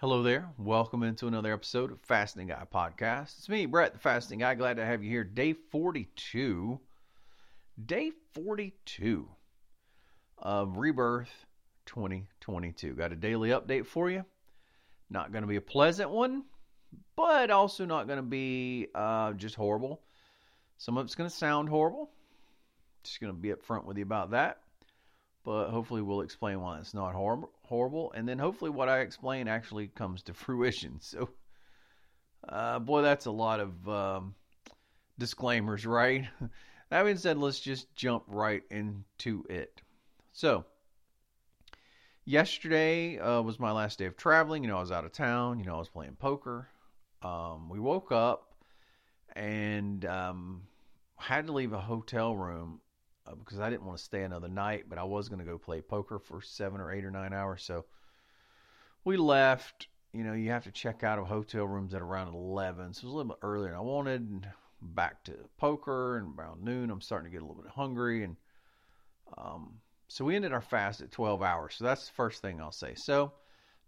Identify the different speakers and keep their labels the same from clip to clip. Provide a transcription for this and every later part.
Speaker 1: Hello there. Welcome into another episode of Fasting Guy Podcast. It's me, Brett, the Fasting Guy. Glad to have you here. Day 42. Day 42 of Rebirth 2022. Got a daily update for you. Not going to be a pleasant one, but also not going to be uh, just horrible. Some of it's going to sound horrible. Just going to be upfront with you about that but hopefully we'll explain why it's not horrible. Horrible, and then hopefully what I explain actually comes to fruition. So, uh, boy, that's a lot of um, disclaimers, right? that being said, let's just jump right into it. So, yesterday uh, was my last day of traveling. You know, I was out of town. You know, I was playing poker. Um, we woke up and um, had to leave a hotel room uh, because I didn't want to stay another night, but I was going to go play poker for seven or eight or nine hours. So we left. You know, you have to check out of hotel rooms at around 11. So it was a little bit earlier than I wanted. Back to poker, and around noon, I'm starting to get a little bit hungry. And um, so we ended our fast at 12 hours. So that's the first thing I'll say. So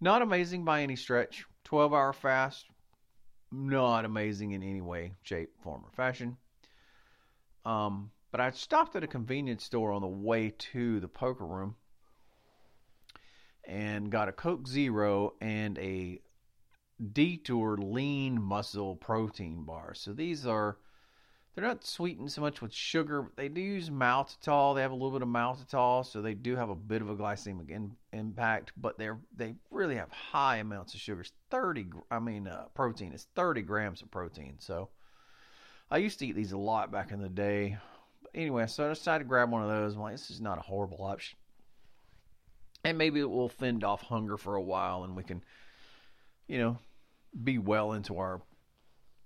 Speaker 1: not amazing by any stretch. 12 hour fast, not amazing in any way, shape, form, or fashion. Um, but I stopped at a convenience store on the way to the poker room and got a Coke Zero and a Detour Lean Muscle Protein Bar. So these are they're not sweetened so much with sugar, but they do use maltitol. They have a little bit of maltitol, so they do have a bit of a glycemic in, impact. But they're they really have high amounts of sugars. Thirty, I mean, uh, protein. is thirty grams of protein. So I used to eat these a lot back in the day anyway, so I decided to grab one of those. I'm like, this is not a horrible option. And maybe it will fend off hunger for a while and we can, you know, be well into our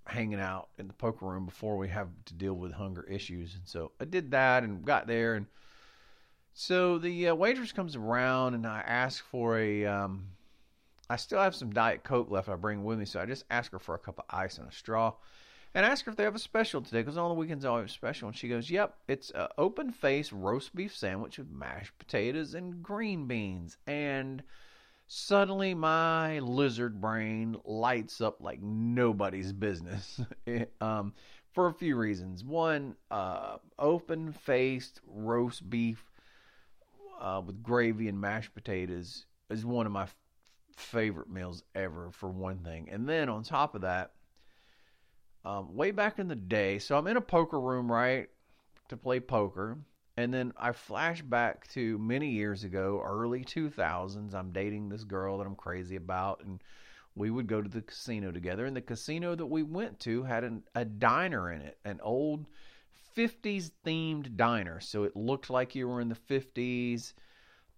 Speaker 1: hanging out in the poker room before we have to deal with hunger issues. And so I did that and got there. And so the uh, waitress comes around and I ask for a. Um, I still have some Diet Coke left I bring with me. So I just ask her for a cup of ice and a straw and ask her if they have a special today because on the weekends they always special. And she goes, "Yep, it's an open face roast beef sandwich with mashed potatoes and green beans." And suddenly my lizard brain lights up like nobody's business. um, for a few reasons. One, uh, open faced roast beef uh, with gravy and mashed potatoes is one of my f- favorite meals ever, for one thing. And then on top of that, um, way back in the day. So I'm in a poker room, right, to play poker. And then I flash back to many years ago, early 2000s. I'm dating this girl that I'm crazy about, and we would go to the casino together. And the casino that we went to had an, a diner in it, an old 50s themed diner. So it looked like you were in the 50s.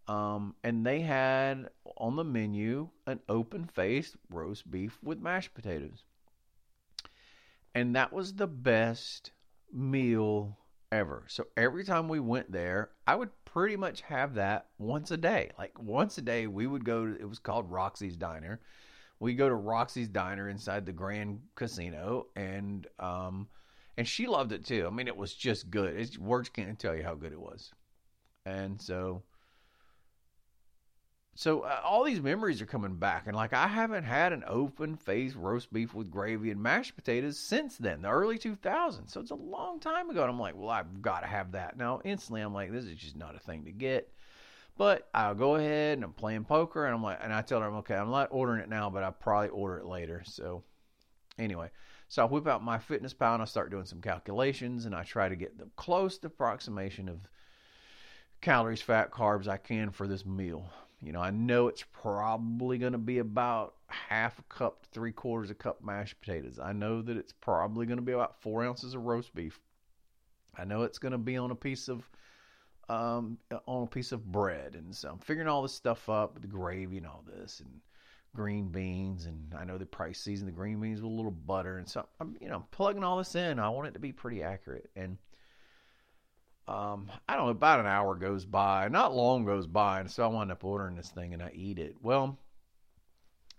Speaker 1: Um, and they had on the menu an open faced roast beef with mashed potatoes. And that was the best meal ever. So every time we went there, I would pretty much have that once a day. Like once a day, we would go to, it was called Roxy's Diner. We go to Roxy's Diner inside the Grand Casino and, um, and she loved it too. I mean, it was just good. It's, words can't tell you how good it was. And so so uh, all these memories are coming back, and like I haven't had an open faced roast beef with gravy and mashed potatoes since then, the early 2000s. So it's a long time ago, and I'm like, well, I've got to have that now. Instantly, I'm like, this is just not a thing to get. But I'll go ahead and I'm playing poker, and I'm like, and I tell her, I'm okay, I'm not ordering it now, but I'll probably order it later. So anyway, so I whip out my fitness pal and I start doing some calculations, and I try to get the close approximation of calories, fat, carbs I can for this meal. You know, I know it's probably going to be about half a cup to three quarters of a cup mashed potatoes. I know that it's probably going to be about four ounces of roast beef. I know it's going to be on a piece of um, on a piece of bread, and so I'm figuring all this stuff up, the gravy and all this, and green beans, and I know they probably season the green beans with a little butter, and so I'm you know I'm plugging all this in. I want it to be pretty accurate, and um, I don't know, about an hour goes by, not long goes by, and so I wind up ordering this thing and I eat it. Well,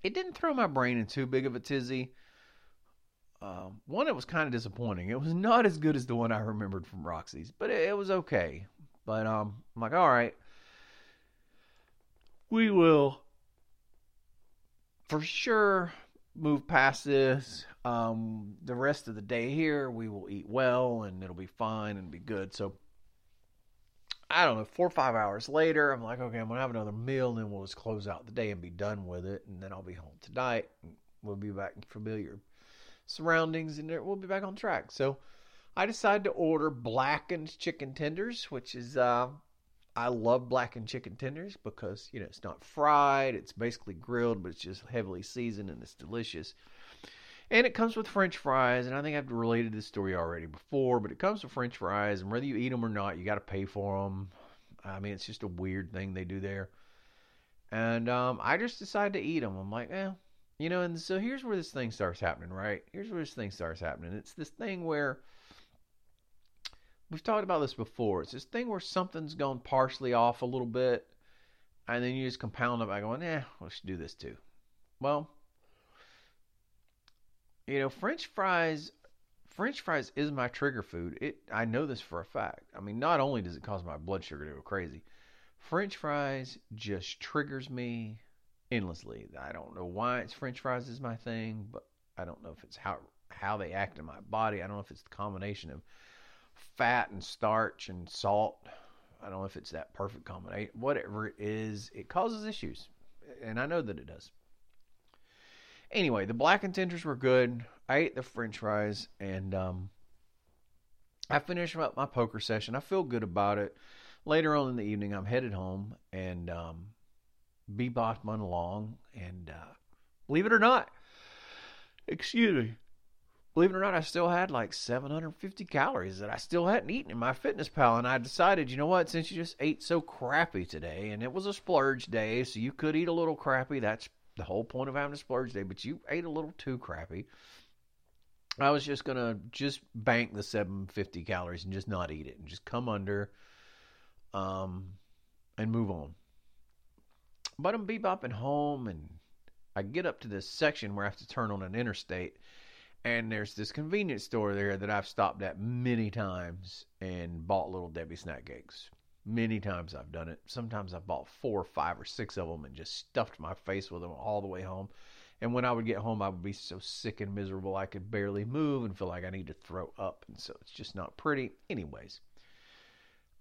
Speaker 1: it didn't throw my brain in too big of a tizzy. Um, one, it was kind of disappointing. It was not as good as the one I remembered from Roxy's, but it, it was okay. But um, I'm like, all right, we will for sure move past this. Um, the rest of the day here, we will eat well and it'll be fine and be good. So, I don't know, four or five hours later, I'm like, okay, I'm to have another meal and then we'll just close out the day and be done with it. And then I'll be home tonight. We'll be back in familiar surroundings and we'll be back on track. So, I decided to order blackened chicken tenders, which is uh, I love blackened chicken tenders because, you know, it's not fried, it's basically grilled, but it's just heavily seasoned and it's delicious. And it comes with french fries, and I think I've related this story already before, but it comes with french fries, and whether you eat them or not, you got to pay for them. I mean, it's just a weird thing they do there. And um, I just decided to eat them. I'm like, eh, you know, and so here's where this thing starts happening, right? Here's where this thing starts happening. It's this thing where we've talked about this before. It's this thing where something's gone partially off a little bit, and then you just compound it by going, "Eh, let's do this too." Well, you know, French fries. French fries is my trigger food. It I know this for a fact. I mean, not only does it cause my blood sugar to go crazy, French fries just triggers me endlessly. I don't know why it's French fries is my thing, but I don't know if it's how how they act in my body. I don't know if it's the combination of fat and starch and salt. I don't know if it's that perfect combination. Whatever it is, it causes issues. And I know that it does. Anyway, the blackened tenders were good. I ate the french fries and um, I finished up my poker session. I feel good about it. Later on in the evening, I'm headed home and um, bebopped along. And uh, believe it or not, excuse me, believe it or not, I still had like 750 calories that I still hadn't eaten in my fitness pal. And I decided, you know what, since you just ate so crappy today, and it was a splurge day, so you could eat a little crappy. That's the whole point of having a splurge day, but you ate a little too crappy. I was just gonna just bank the 750 calories and just not eat it and just come under, um, and move on. But I'm bebopping home and I get up to this section where I have to turn on an interstate and there's this convenience store there that I've stopped at many times and bought little Debbie snack cakes. Many times I've done it. Sometimes I've bought four or five or six of them and just stuffed my face with them all the way home. And when I would get home, I would be so sick and miserable I could barely move and feel like I need to throw up. And so it's just not pretty. Anyways,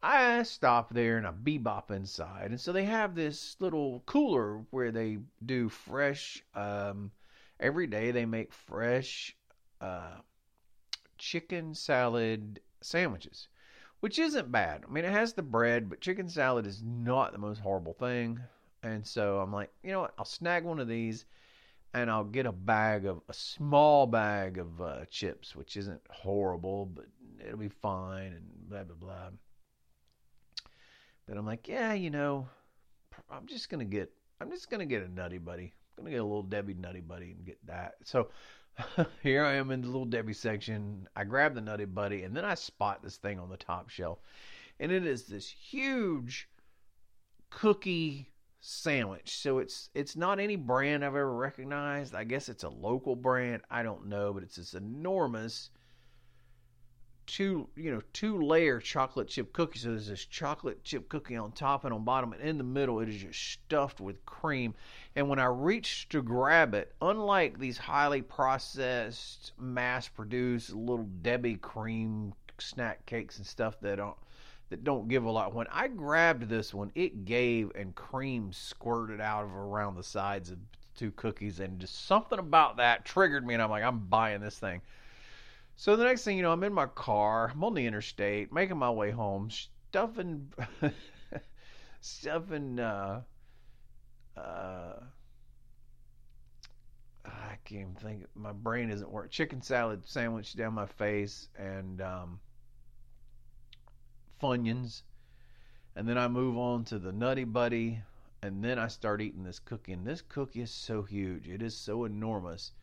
Speaker 1: I stop there and I bebop inside. And so they have this little cooler where they do fresh, um, every day they make fresh uh, chicken salad sandwiches, which isn't bad. I mean, it has the bread, but chicken salad is not the most horrible thing. And so I'm like, you know what? I'll snag one of these and I'll get a bag of a small bag of uh, chips, which isn't horrible, but it'll be fine and blah blah blah. But I'm like, yeah, you know, I'm just gonna get, I'm just gonna get a Nutty Buddy. I'm gonna get a little Debbie Nutty Buddy and get that. So here I am in the little Debbie section. I grab the Nutty Buddy and then I spot this thing on the top shelf. And it is this huge cookie sandwich. So it's it's not any brand I've ever recognized. I guess it's a local brand. I don't know, but it's this enormous two you know two layer chocolate chip cookie so there's this chocolate chip cookie on top and on bottom and in the middle it is just stuffed with cream. And when i reached to grab it unlike these highly processed mass produced little debbie cream snack cakes and stuff that don't that don't give a lot when i grabbed this one it gave and cream squirted out of around the sides of two cookies and just something about that triggered me and i'm like i'm buying this thing so the next thing you know, I'm in my car, I'm on the interstate, making my way home, stuffing, stuffing, uh, uh, I can't even think. My brain isn't working. Chicken salad sandwich down my face and um, Funyuns, and then I move on to the Nutty Buddy, and then I start eating this cookie. And this cookie is so huge. It is so enormous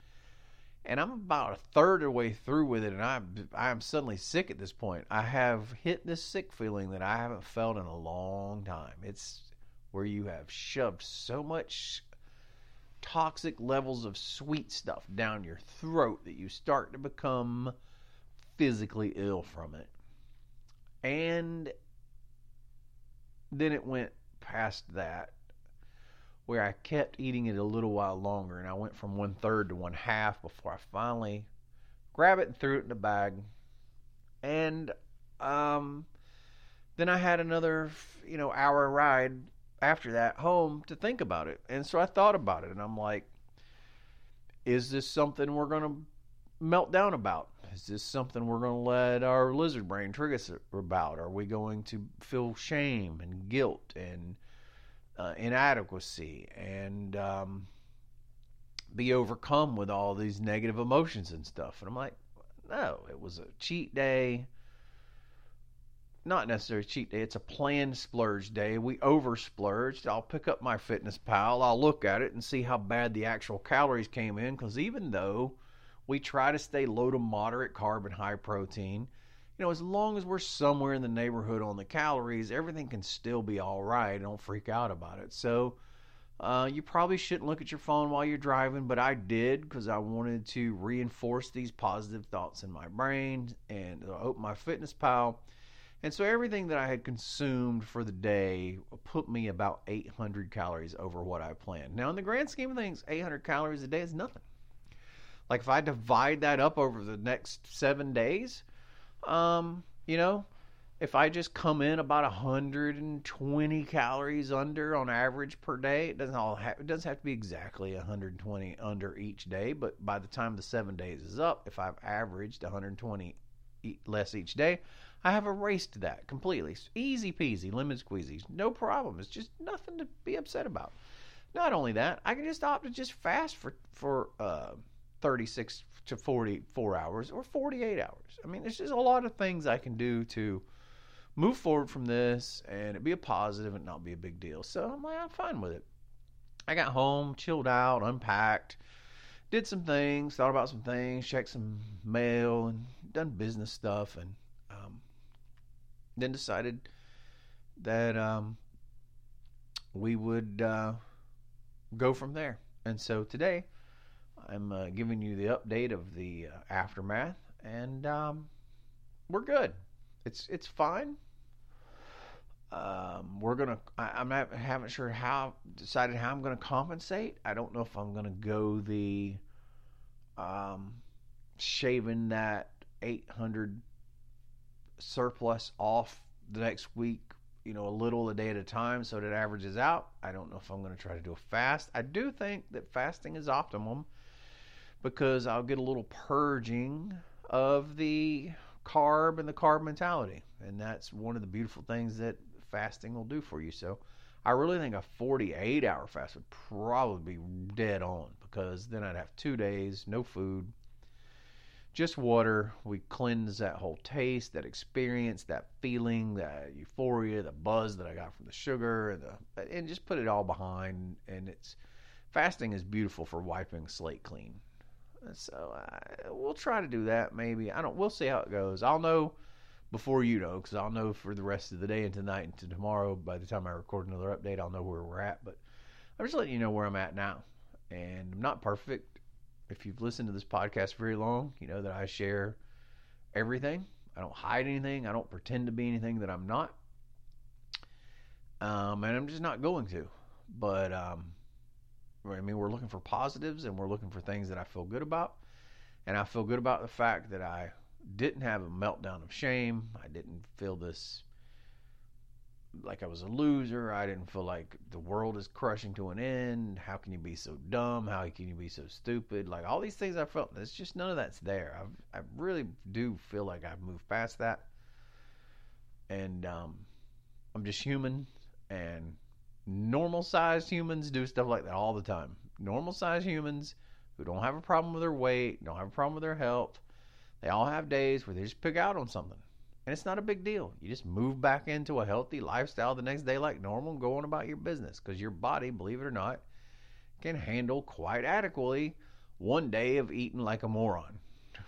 Speaker 1: and I'm about a third of the way through with it, and I'm I'm suddenly sick at this point. I have hit this sick feeling that I haven't felt in a long time. It's where you have shoved so much toxic levels of sweet stuff down your throat that you start to become physically ill from it. And then it went past that where I kept eating it a little while longer, and I went from one third to one half before I finally grabbed it and threw it in the bag. And um, then I had another, you know, hour ride after that home to think about it. And so I thought about it, and I'm like, is this something we're to melt down about? Is this something we're to let our lizard brain trigger us about? Are we going to feel shame and guilt and uh, inadequacy and um, be overcome with all these negative emotions and stuff? And I'm like, no, it was a cheat day. Not necessarily cheat day. It's a planned splurge day. We over splurged. I'll pick up my fitness pal. I'll look at it and see how bad the actual calories came in. Because even though we try to stay low to moderate carb and high protein, you know, as long as we're somewhere in the neighborhood on the calories, everything can still be all right. Don't freak out about it. So, uh, you probably shouldn't look at your phone while you're driving, but I did because I wanted to reinforce these positive thoughts in my brain and open my fitness pal. And so everything that I had consumed for the day put me about 800 calories over what I planned. Now, in the grand scheme of things, 800 calories a day is nothing. Like if I divide that up over the next seven days, um, you know, if I just come in about 120 calories under on average per day, it doesn't all have, it doesn't have to be exactly 120 under each day, but by the time the 7 days is up, if I've averaged 120 less each day, I have erased that completely. Easy peasy, lemon squeezy, no problem. It's just nothing to be upset about. Not only that, I can just opt to just fast for for uh, 36 to 44 hours or 48 hours. I mean, there's just a lot of things I can do to move forward from this and it be a positive and not be a big deal. So I'm like, I'm fine with it. I got home, chilled out, unpacked, did some things, thought about some things, checked some mail, and done business stuff, and um, then decided that um, we would uh, go from there. And so today, I'm uh, giving you the update of the uh, aftermath, and um, we're good. It's it's fine. Um, we're gonna. I, am not. Haven't sure how decided how I'm gonna compensate. I don't know if I'm gonna go the um, shaving that 800 surplus off the next week. You know, a little a day at a time, so that averages out. I don't know if I'm to try to do a fast. I do think that fasting is optimum because I'll get a little purging of the carb and the carb mentality. And that's one of the beautiful things that fasting will do for you. So I really think a 48 hour fast would probably be dead on because then I'd have two days, no food, just water. We cleanse that whole taste, that experience, that feeling, that euphoria, the buzz that I got from the sugar, and, the, and just put it all behind. And it's fasting is beautiful for wiping slate clean. So uh, we'll try to do that. Maybe I don't. We'll see how it goes. I'll know before you know, because I'll know for the rest of the day and tonight and to tomorrow. By the time I record another update, I'll know where we're at. But I'm just letting you know where I'm at now. And I'm not perfect. If you've listened to this podcast very long, you know that I share everything. I don't hide anything. I don't pretend to be anything that I'm not. Um, and I'm just not going to. But um, I mean, we're looking for positives and we're looking for things that I feel good about. And I feel good about the fact that I didn't have a meltdown of shame. I didn't feel this like I was a loser. I didn't feel like the world is crushing to an end. How can you be so dumb? How can you be so stupid? Like all these things I felt. It's just none of that's there. I've, I really do feel like I've moved past that. And um, I'm just human. And normal sized humans do stuff like that all the time. Normal sized humans who don't have a problem with their weight, don't have a problem with their health, they all have days where they just pick out on something. And it's not a big deal. You just move back into a healthy lifestyle the next day like normal and go on about your business because your body, believe it or not, can handle quite adequately one day of eating like a moron.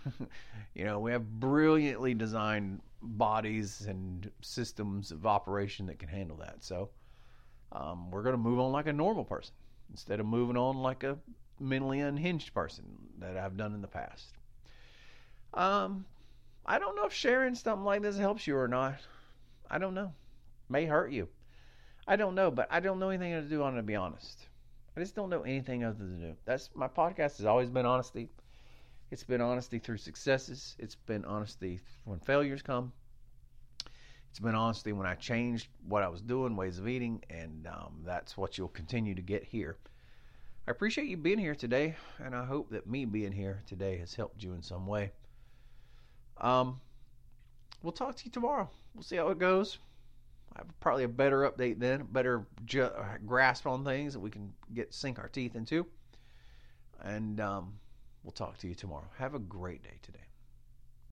Speaker 1: you know, we have brilliantly designed bodies and systems of operation that can handle that. So, um, we're going to move on like a normal person instead of moving on like a mentally unhinged person that I've done in the past. Um, I don't know if sharing something like this helps you or not. I don't know. May hurt you. I don't know, but I don't know anything to do on it to be honest. I just don't know anything other than new. That's my podcast has always been honesty. It's been honesty through successes. It's been honesty when failures come. It's been honesty when I changed what I was doing, ways of eating, and um, that's what you'll continue to get here. I appreciate you being here today, and I hope that me being here today has helped you in some way. Um, we'll talk to you tomorrow. We'll see how it goes. I have probably a better update then, better ju- grasp on things that we can get sink our teeth into. And um, we'll talk to you tomorrow. Have a great day today.